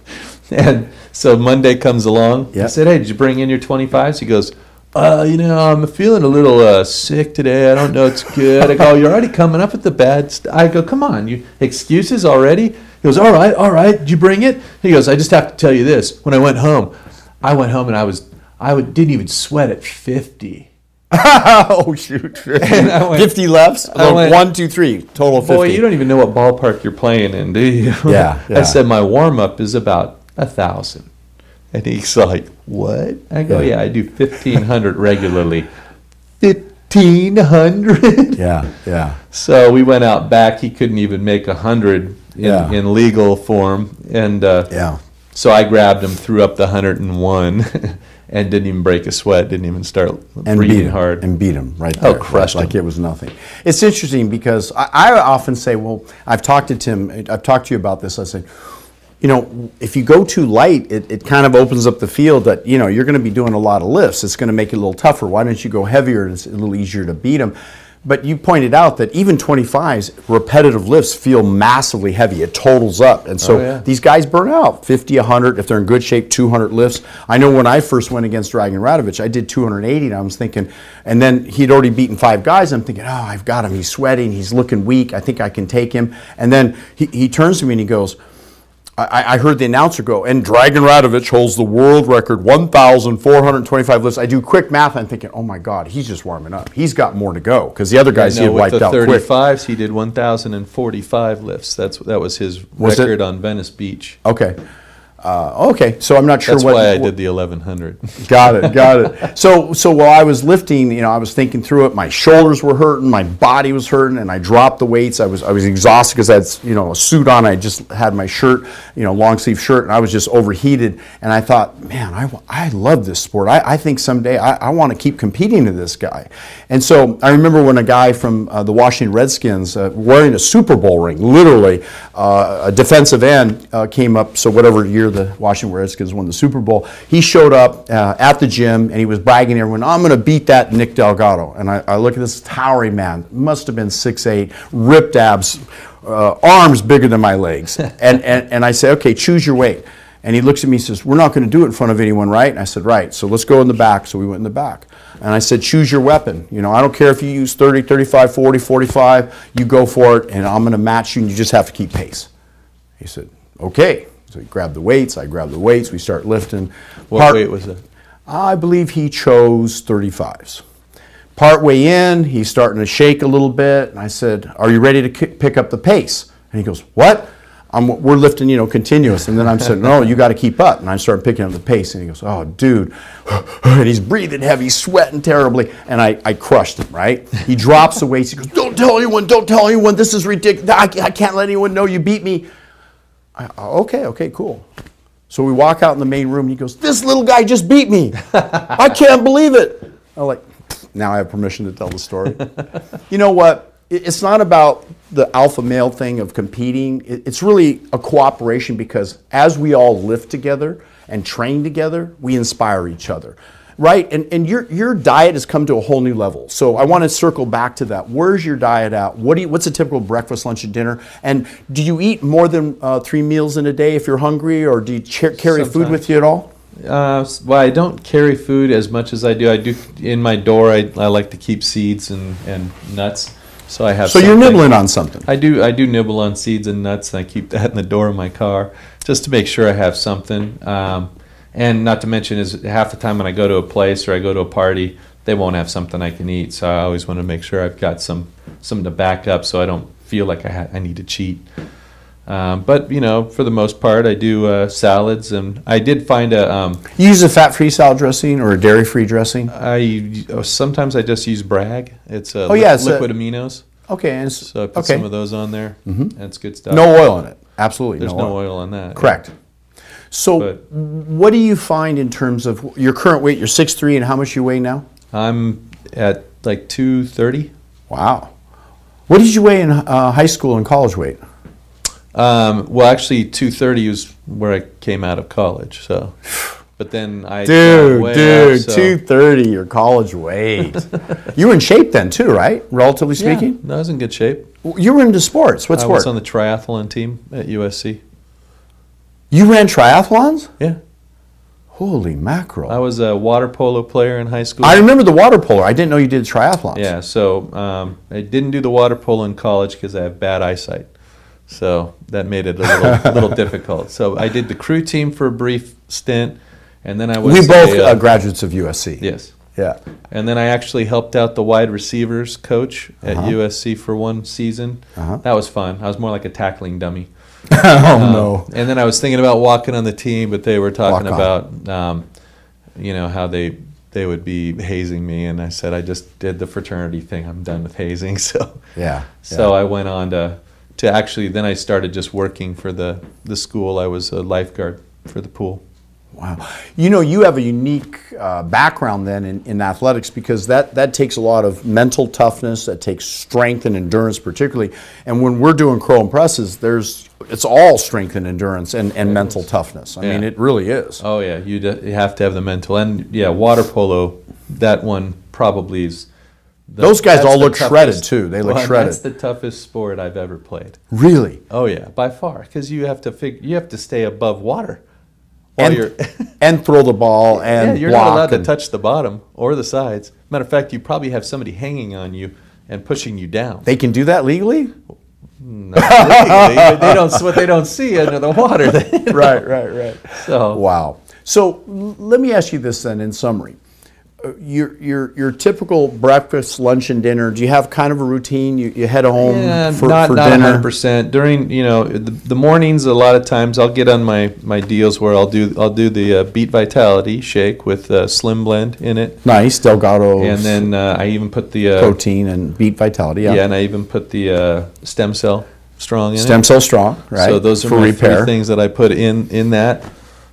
and so Monday comes along. I said, hey, did you bring in your 25s? He goes, uh, you know, I'm feeling a little uh, sick today. I don't know it's good. I go, you're already coming up with the bad st-. I go, come on, you excuses already? He goes, all right, all right. Did you bring it? He goes, I just have to tell you this. When I went home, I went home and I was, I would, didn't even sweat at 50. oh shoot! Went- Fifty lefts. Went- one, two, three. Total fifty. Boy, you don't even know what ballpark you're playing in, do you? Yeah, yeah. I said my warm up is about a thousand, and he's like, "What?" I go, Yeah. "Yeah, I do fifteen hundred regularly." fifteen hundred. Yeah, yeah. So we went out back. He couldn't even make a hundred in, Yeah. in legal form, and uh, Yeah. so I grabbed him, threw up the hundred and one, and didn't even break a sweat. Didn't even start and breathing beat hard. and beat him right there. Oh, crushed like him. it was nothing. It's interesting because I, I often say, well, I've talked to Tim. I've talked to you about this. I said, you know, if you go too light, it, it kind of opens up the field that you know you're going to be doing a lot of lifts. It's going to make it a little tougher. Why don't you go heavier? It's a little easier to beat them. But you pointed out that even 25s, repetitive lifts feel massively heavy. It totals up. And so Oh, yeah. these guys burn out 50, 100. If they're in good shape, 200 lifts. I know when I first went against Dragan Radovic, I did 280, and I was thinking, and then he'd already beaten five guys. I'm thinking, oh, I've got him. He's sweating. He's looking weak. I think I can take him. And then he, he turns to me and he goes, I, I heard the announcer go, and Dragan Radovic holds the world record 1,425 lifts. I do quick math. I'm thinking, oh my God, he's just warming up. He's got more to go because the other guys he had with wiped the out quick. 35s, he did 1,045 lifts. That's that was his Was it? record on Venice Beach. Okay. Uh, okay, so I'm not sure That's what. why I did the 1100. Got it, got it. So, so while I was lifting, you know, I was thinking through it. My shoulders were hurting, my body was hurting, and I dropped the weights. I was, I was exhausted because I had, you know, a suit on. I just had my shirt, you know, long sleeve shirt, and I was just overheated. And I thought, man, I, I love this sport. I, I think someday I, I want to keep competing to this guy. And so I remember when a guy from uh, the Washington Redskins, uh, wearing a Super Bowl ring, literally, uh, a defensive end uh, came up. So whatever year the Washington Redskins won the Super Bowl, he showed up uh, at the gym and he was bragging to everyone, I'm going to beat that Nick Delgado. And I, I look at this towering man, must have been 6'8", ripped abs, uh, arms bigger than my legs. and, and, and I say, okay, choose your weight. And he looks at me and says, We're not going to do it in front of anyone, right? And I said, Right. So let's go in the back. So we went in the back. And I said, Choose your weapon. You know, I don't care if you use 30, 35, 40, 45, you go for it, and I'm going to match you, and you just have to keep pace. He said, Okay. So he grabbed the weights. I grabbed the weights. We start lifting. What Part- weight was it? I believe he chose 35s. Part way in, he's starting to shake a little bit, and I said, "Are you ready to ki- pick up the pace?" And he goes, "What?" I'm, we're lifting, you know, continuous, and then I'm saying, "No, you got to keep up." And I started picking up the pace, and he goes, "Oh, dude," and he's breathing heavy, sweating terribly, and I, I crushed him. Right? He drops the weights. He goes, "Don't tell anyone! Don't tell anyone! This is ridiculous! I, I can't let anyone know you beat me." I, okay, okay, cool. So we walk out in the main room, and he goes, "This little guy just beat me! I can't believe it!" I'm like, "Now I have permission to tell the story." you know what? It's not about the alpha male thing of competing. It's really a cooperation because as we all live together and train together, we inspire each other. Right? And, and your, your diet has come to a whole new level. So I want to circle back to that. Where's your diet at? What do you, what's a typical breakfast, lunch, and dinner? And do you eat more than uh, three meals in a day if you're hungry, or do you ch- carry food with you at all? Uh, well, I don't carry food as much as I do. I do in my door. I, I like to keep seeds and, and nuts. So I have. So you're nibbling on something. I do. I do nibble on seeds and nuts, and I keep that in the door of my car just to make sure I have something. Um, and not to mention is half the time when I go to a place or I go to a party, they won't have something I can eat. So I always want to make sure I've got some something to back up, so I don't feel like I ha- I need to cheat. Um, but you know, for the most part, I do uh, salads, and I did find a. Um, You use a fat-free salad dressing or a dairy-free dressing? I oh, sometimes I just use Bragg. It's a Oh, yeah, it's a- liquid aminos. Okay, and So I put okay. some of those on there. Mm-hmm. That's good stuff. No oil in it. Absolutely there's no, no oil. oil on that. Correct. So, But- what do you find in terms of your current weight? You're 6'3", and how much you weigh now? I'm at like 230. Wow. What did you weigh in uh, high school and college weight? Um, well, actually, 230 was where I came out of college. So, but then I Dude, dude, up, so- 230, your college weight. you were in shape then too, right? Relatively Yeah, speaking? no, I was in good shape. You were into sports. What I was on the triathlon team at USC. You ran triathlons? Yeah, Holy mackerel. I was a water polo player in high school. I remember the water polo. I didn't know you did triathlons. Yeah, so um, I didn't do the water polo in college because I have bad eyesight. So that made it a little, little difficult. So I did the crew team for a brief stint, and then I was We both a, uh, graduates of USC. yes, Yeah. and then I actually helped out the wide receivers coach at Uh-huh. USC for one season. Uh-huh. That was fun. I was more like a tackling dummy. oh Um, no. And then I was thinking about walking on the team, but they were talking about, um, you know, how they they would be hazing me, and I said I just did the fraternity thing. I'm done with hazing. So Yeah. so yeah. I went on to to actually then I started just working for the the school. I was a lifeguard for the pool. Wow. You know, you have a unique uh, background then in, in athletics because that, that takes a lot of mental toughness, that takes strength and endurance particularly. And when we're doing curl and presses, there's it's all strength and endurance and, and mental toughness. I mean, it really is. Oh yeah, you d- you have to have the mental and yeah, water polo. That one probably is. the- Those guys all look shredded, too. They look well, shredded. That's the toughest sport I've ever played. Really? Oh yeah, by far, because you have to fig- you have to stay above water while And, and throw the ball and yeah, you're not allowed to touch the bottom or the sides. Matter of fact, you probably have somebody hanging on you and pushing you down. They can do that legally? Not legally, but they don't what they don't see under the water. right, right, right. so Wow. So let me ask you this then in summary. Your, your, your typical breakfast, lunch, and dinner, do you have kind of a routine? You, you head home Yeah, for, not for not dinner? hundred percent. During you know the, the mornings, a lot of times I'll get on my, my deals where I'll do I'll do the uh, Beat Vitality shake with uh, Slim Blend in it, Nice, Delgado and then uh, I even put the uh, protein and beat vitality. Yeah. yeah, and I even put the uh, stem cell strong in Stem it. cell strong, right? So those are for my repair. three things that I put in in that.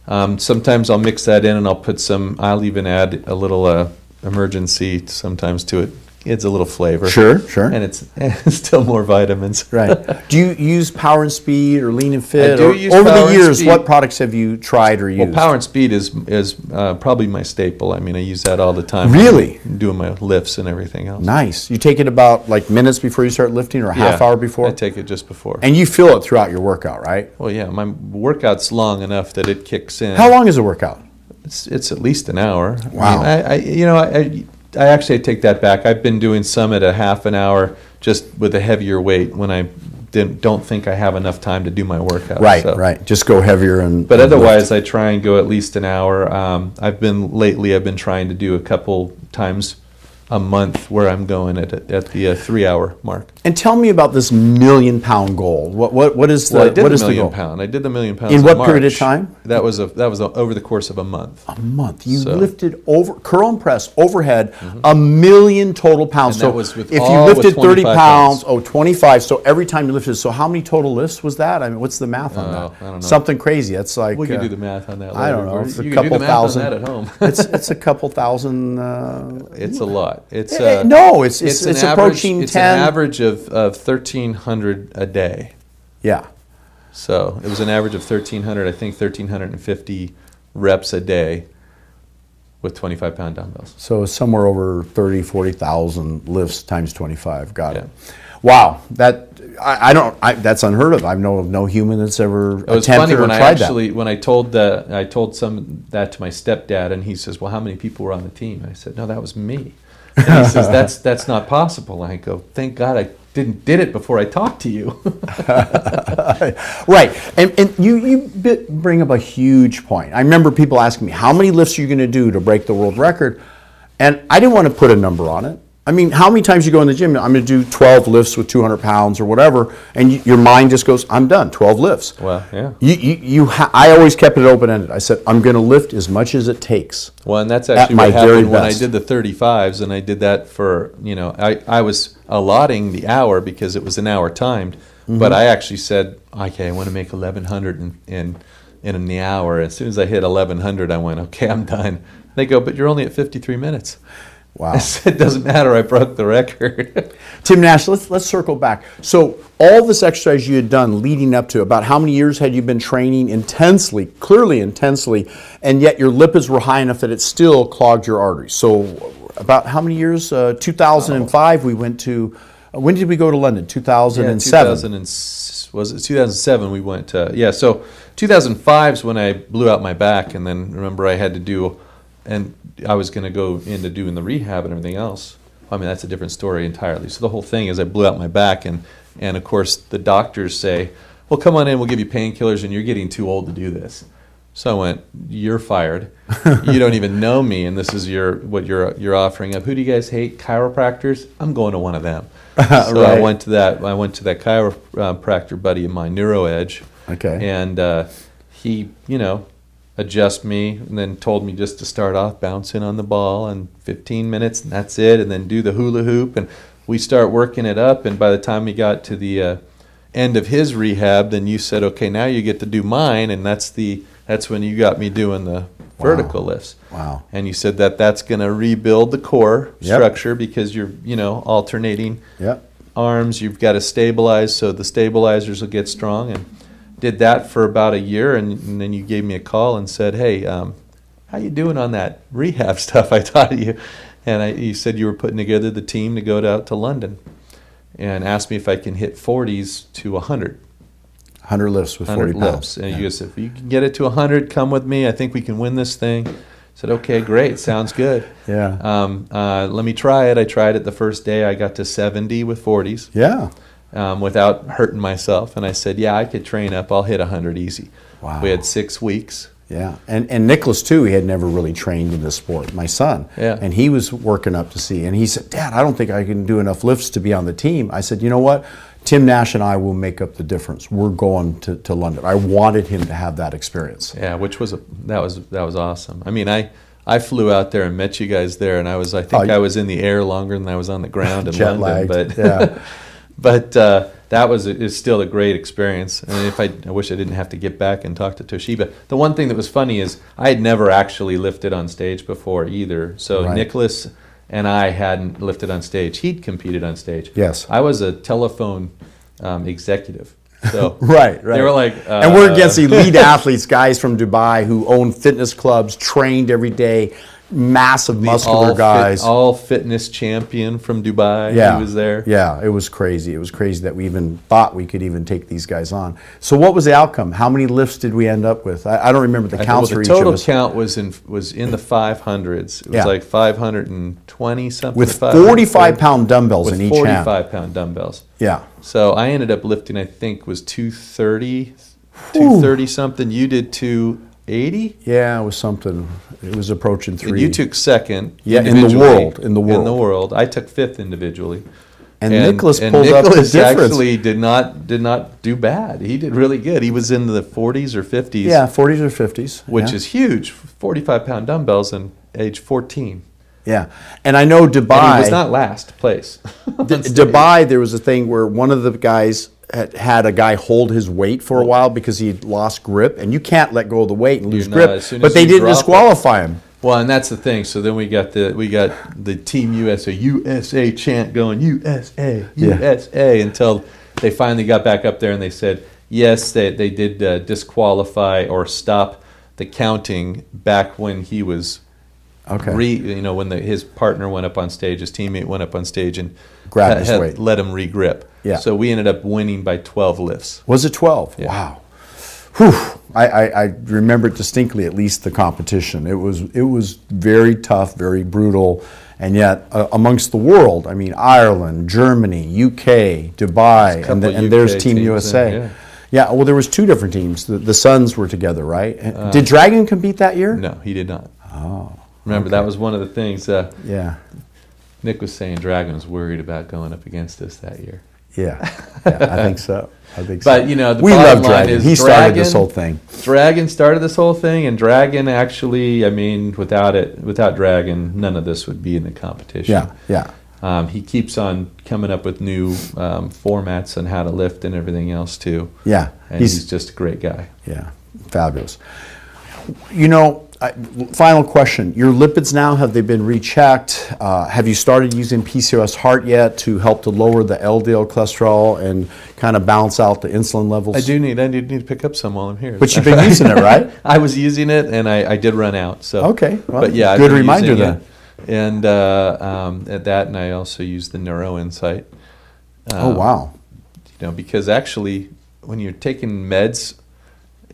Um, sometimes I'll mix that in, and I'll put some. I'll even add a little uh, emergency sometimes to it. It's a little flavor. Sure, sure. And it's, and it's still more vitamins. Right. Do you use Power and Speed or Lean and Fit? I do or- use over Power the years, what products have you tried or used? Well, Power and Speed is is uh, probably my staple. I mean, I use that all the time. Really? Doing my lifts and everything else. Nice. You take it about like minutes before you start lifting or a half Yeah, hour before? I take it just before. and you feel it throughout your workout, right? well, yeah, my workout's long enough that it kicks in. How long is a workout? It's it's at least an hour. I Wow. mean, I, I you know I, I actually take that back. I've been doing some at a half an hour just with a heavier weight when I didn't don't think I have enough time to do my workout. Right, so. right. Just go heavier and. But and lift. otherwise, I try and go at least an hour. Um, I've been lately. I've been trying to do a couple times a month where I'm going at at the uh, three hour mark. And tell me about this million pound goal. What what what is the Well, I did what the is the million goal? pound. I did the million pounds In what March. period of time? That was a that was a, over the course of a month. A month. You So- Mm-hmm. lifted over curl and press overhead a million total pounds. So that was with if you lifted 30 pounds, pounds. oh 25. So every time you lifted, so how many total lifts was that? I mean, what's the math on Oh, that? I don't know. Something crazy. That's like We can uh, do the math on that. Later. I don't know. It's a couple can the thousand at home. it's it's a couple thousand. Uh, It's a lot. It's Eh, uh, no, it's- it's- an it's average- approaching It's 10. an average of of thirteen hundred a day. yeah. So it was an average of thirteen hundred. I think thirteen hundred and fifty reps a day with twenty five pound dumbbells. So somewhere over 30, 40,000 lifts times 25. Got it. Wow. That I, I don't. I, that's unheard of. I know of no human that's ever It was attempted funny or when I tried actually when I told the I told some that to my stepdad, and he says, "Well, how many people were on the team?" I said, "No, that was me." And he says, "That's that's not possible." And I go, "Thank God I didn't did it before I talked to you." Right. And, and you you bring up a huge point. I remember people asking me, "How many lifts are you going to do to break the world record?" And I didn't want to put a number on it. I mean, how many times you go in the gym? I'm going to do 12 lifts with 200 pounds or whatever, and you, your mind just goes, "I'm done. 12 lifts." Well, yeah. You, you, you ha- I always kept it open ended. I said, I'm going to lift as much as it takes. Well, and that's At actually my what very happened when I did the 35s, and I did that for, you know, I, I was allotting the hour because it was an hour timed, Mm-hmm. but I actually said, okay, I want to make 1100 in, in, in the hour. As soon as I hit 1100, I went, okay, I'm done. They go, but you're only at 53 minutes. Wow. I said, it doesn't matter, I broke the record. Tim Nash, let's, let's circle back. So, all this exercise you had done leading up to, about how many years had you been training intensely, clearly intensely, and yet your lipids were high enough that it still clogged your arteries? So, about how many years? Uh, 2005, we went to, uh, when did we go to London? 2007. 2000 and, was it 2007 we went to, yeah, so 2005 is when I blew out my back, and then remember I had to do, and I was going to go into doing the rehab and everything else. I mean, that's a different story entirely. So the whole thing is I blew out my back, and, and of course the doctors say, well, come on in, we'll give you painkillers, and you're getting too old to do this. So I went, "You're fired. you don't even know me, and this is your what you're you're offering up. Who do you guys hate? Chiropractors? I'm going to one of them." so I went to that. I went to that chiropractor buddy of mine, NeuroEdge. Okay. And uh, he, you know, adjust me, and then told me just to start off bouncing on the ball and 15 minutes, and that's it, and then do the hula hoop, and we start working it up, and by the time we got to the uh, end of his rehab, then you said, okay, now you get to do mine, and that's the that's when you got me doing the vertical lifts. Wow. And you said that that's going to rebuild the core Yep. structure because you're you know alternating Yep. arms. You've got to stabilize so the stabilizers will get strong. And did that for about a year, and, and then you gave me a call and said, "Hey, um, how you doing on that rehab stuff I taught you?" And I, you said you were putting together the team to go to, out to London, and asked me if I can hit 40s to 100. 100 lifts with 40 100 pounds. lifts. And Yeah. you said, if you can get it to 100, come with me. I think we can win this thing. I said, okay, great. Sounds good. Yeah. Um, uh, let me try it. I tried it the first day. I got to 70 with 40s Yeah. Um, without hurting myself. And I said, yeah, I could train up. I'll hit 100 easy. Wow. We had six weeks. Yeah, and and Nicholas too. He had never really trained in this sport. My son, Yeah. and he was working up to see. And he said, "Dad, I don't think I can do enough lifts to be on the team." I said, "You know what? Tim Nash and I will make up the difference. We're going to, to London." I wanted him to have that experience. Yeah, which was a that was that was awesome. I mean, I I flew out there and met you guys there, and I was I think Oh, I was in the air longer than I was on the ground in Jet London. lagged, But yeah. but uh, that was is still a great experience. And if I I wish I didn't have to get back and talk to Toshiba. The one thing that was funny is I had never actually lifted on stage before either. So Right. Nicholas and I hadn't lifted on stage. He'd competed on stage. Yes. I was a telephone um, executive. So Right, right. They were like, and we're uh, against elite athletes, guys from Dubai who own fitness clubs, trained every day, massive muscular all fit- guys. all fitness champion from Dubai. yeah, He was there. Yeah, it was crazy. It was crazy that we even thought we could even take these guys on. So, what was the outcome? How many lifts did we end up with? I, I don't remember the I- counts well, for the each total of us. count was in was in the 500s. It was Yeah. like 520 something. with 45 pound dumbbells in each 45 hand. pound dumbbells. Yeah. So I ended up lifting, I think, was 230, 230 something. You did 280. Yeah, it was something. It was approaching And three. you took second. Yeah, in the world, in the world. In the world. I took fifth individually. and, Nicholas and pulled up the Nicholas actually did not did not do bad. He did really good. He was in the 40s or 50s. yeah, 40s or 50s. which yeah. is huge. 45 pound dumbbells and age 14. Yeah. And I know Dubai. And he was not last place. D- Dubai, there was a thing where one of the guys had, had a guy hold his weight for a while because he lost grip, and you can't let go of the weight and lose grip. as But they didn't disqualify him. Well, and that's the thing. So then we got the we got the Team USA USA chant going USA Yeah. USA until they finally got back up there and they said yes they they did uh, disqualify or stop the counting back when he was Okay. re you know when the, his partner went up on stage his teammate went up on stage and Grabbed had- his had weight. let him regrip. Yeah. So we ended up winning by 12 lifts. Was it 12? Yeah. Wow. Whew. I, I, I remember distinctly at least the competition. It was, it was very tough, very brutal, and yet uh, amongst the world, I mean, Ireland, Germany, UK, Dubai, and, the, and there's Team USA. there, yeah. Yeah, well, there was two different teams. The, the Suns were together, right? Did Dragan compete that year? Uh, No, he did not. Oh. Remember that was one of the things uh, Yeah, Nick was saying. Dragan was worried about going up against us that year. yeah, yeah I think so. I think so. But you know, the we love line Dragan. is he started this whole thing. Dragan started this whole thing, and Dragan actually, I mean, without it, without Dragan, none of this would be in the competition. Yeah, yeah. Um, he keeps on coming up with new um, formats and how to lift and everything else too. Yeah, And he's, just a great guy. Yeah, fabulous. You know, I, final question. Your lipids now, have they been rechecked? Uh, have you started using PCOS Heart yet to help to lower the LDL cholesterol and kind of balance out the insulin levels? I do need I do need to pick up some while I'm here. But you've been using it, right? I was using it, and I, I did run out. So Okay, well, but yeah, good reminder then. And uh, um, at that, and I also use the Neuro Insight. oh, Um, wow. You know, because actually, when you're taking meds,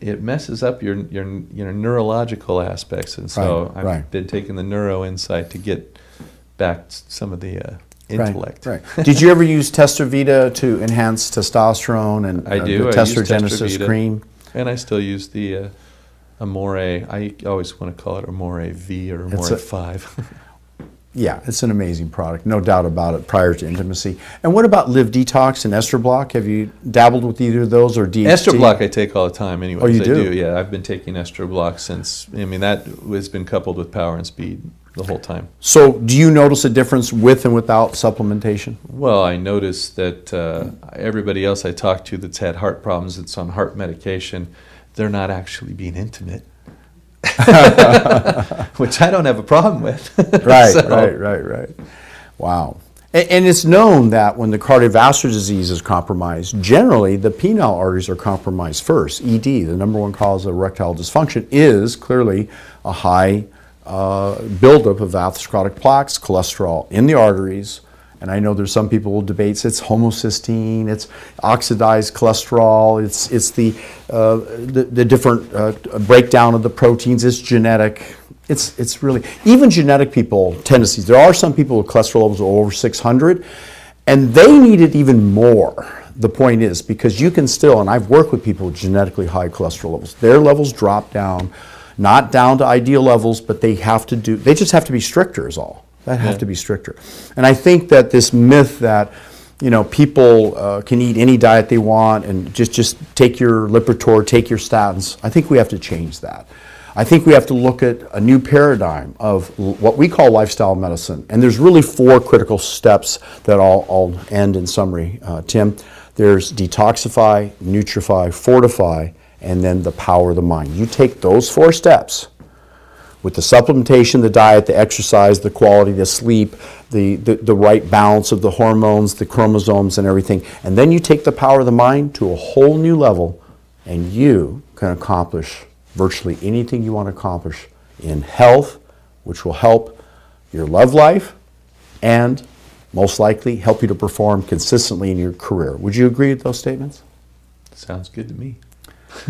it messes up your your your neurological aspects, and so Right, I've right. been taking the Neuro Insight to get back some of the uh, intellect. Right, right. Did you ever use Testavita to enhance testosterone and I uh, do. the I testogenesis cream? And I still use the uh, Amore. I always want to call it Amore V or Amore a- Five. Yeah, it's an amazing product, no doubt about it, prior to intimacy. And what about Live Detox and Ester Block? Have you dabbled with either of those or DHT? Ester block I take all the time anyway. Oh, you I do? Yeah, I've been taking Ester block since, I mean, that has been coupled with power and speed the whole time. So, do you notice a difference with and without supplementation? Well, I noticed that uh, everybody else I talk to that's had heart problems, that's on heart medication, they're not actually being intimate. Which I don't have a problem with. Right, So- right, right, right. Wow. And, and it's known that when the cardiovascular disease is compromised, generally the penile arteries are compromised first. ED, the number one cause of erectile dysfunction, is clearly a high uh, buildup of atherosclerotic plaques, cholesterol in the arteries. And I know there's some people who debate it's homocysteine, it's oxidized cholesterol, it's, it's the, uh, the, the different uh, breakdown of the proteins, it's genetic. It's, it's really, even genetic people tendencies. There are some people with cholesterol levels over 600, and they need it even more. The point is, because you can still, and I've worked with people with genetically high cholesterol levels, their levels drop down, not down to ideal levels, but they have to do, they just have to be stricter, is all. That have to be stricter. And I think that this myth that, you know, people uh, can eat any diet they want and just, just take your Lipitor, take your statins, I think we have to change that. I think we have to look at a new paradigm of what we call lifestyle medicine. And there's really four critical steps that I'll, I'll end in summary, uh, Tim. There's detoxify, nutrify, fortify, and then the power of the mind. You take those four steps with the supplementation, the diet, the exercise, the quality, the sleep, the, the, the right balance of the hormones, the chromosomes, and everything. And then you take the power of the mind to a whole new level, and you can accomplish virtually anything you want to accomplish in health, which will help your love life and most likely help you to perform consistently in your career. Would you agree with those statements? Sounds good to me.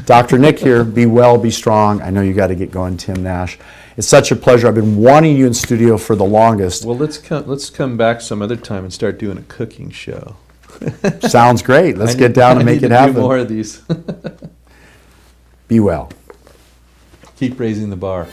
Dr. Nick here. Be well, be strong. I know you got to get going, Tim Nash. It's such a pleasure. I've been wanting you in studio for the longest. Well, let's come, let's come back some other time and start doing a cooking show. Sounds great. Let's I get down I and make need it to happen. Do more of these. Be well. Keep raising the bar.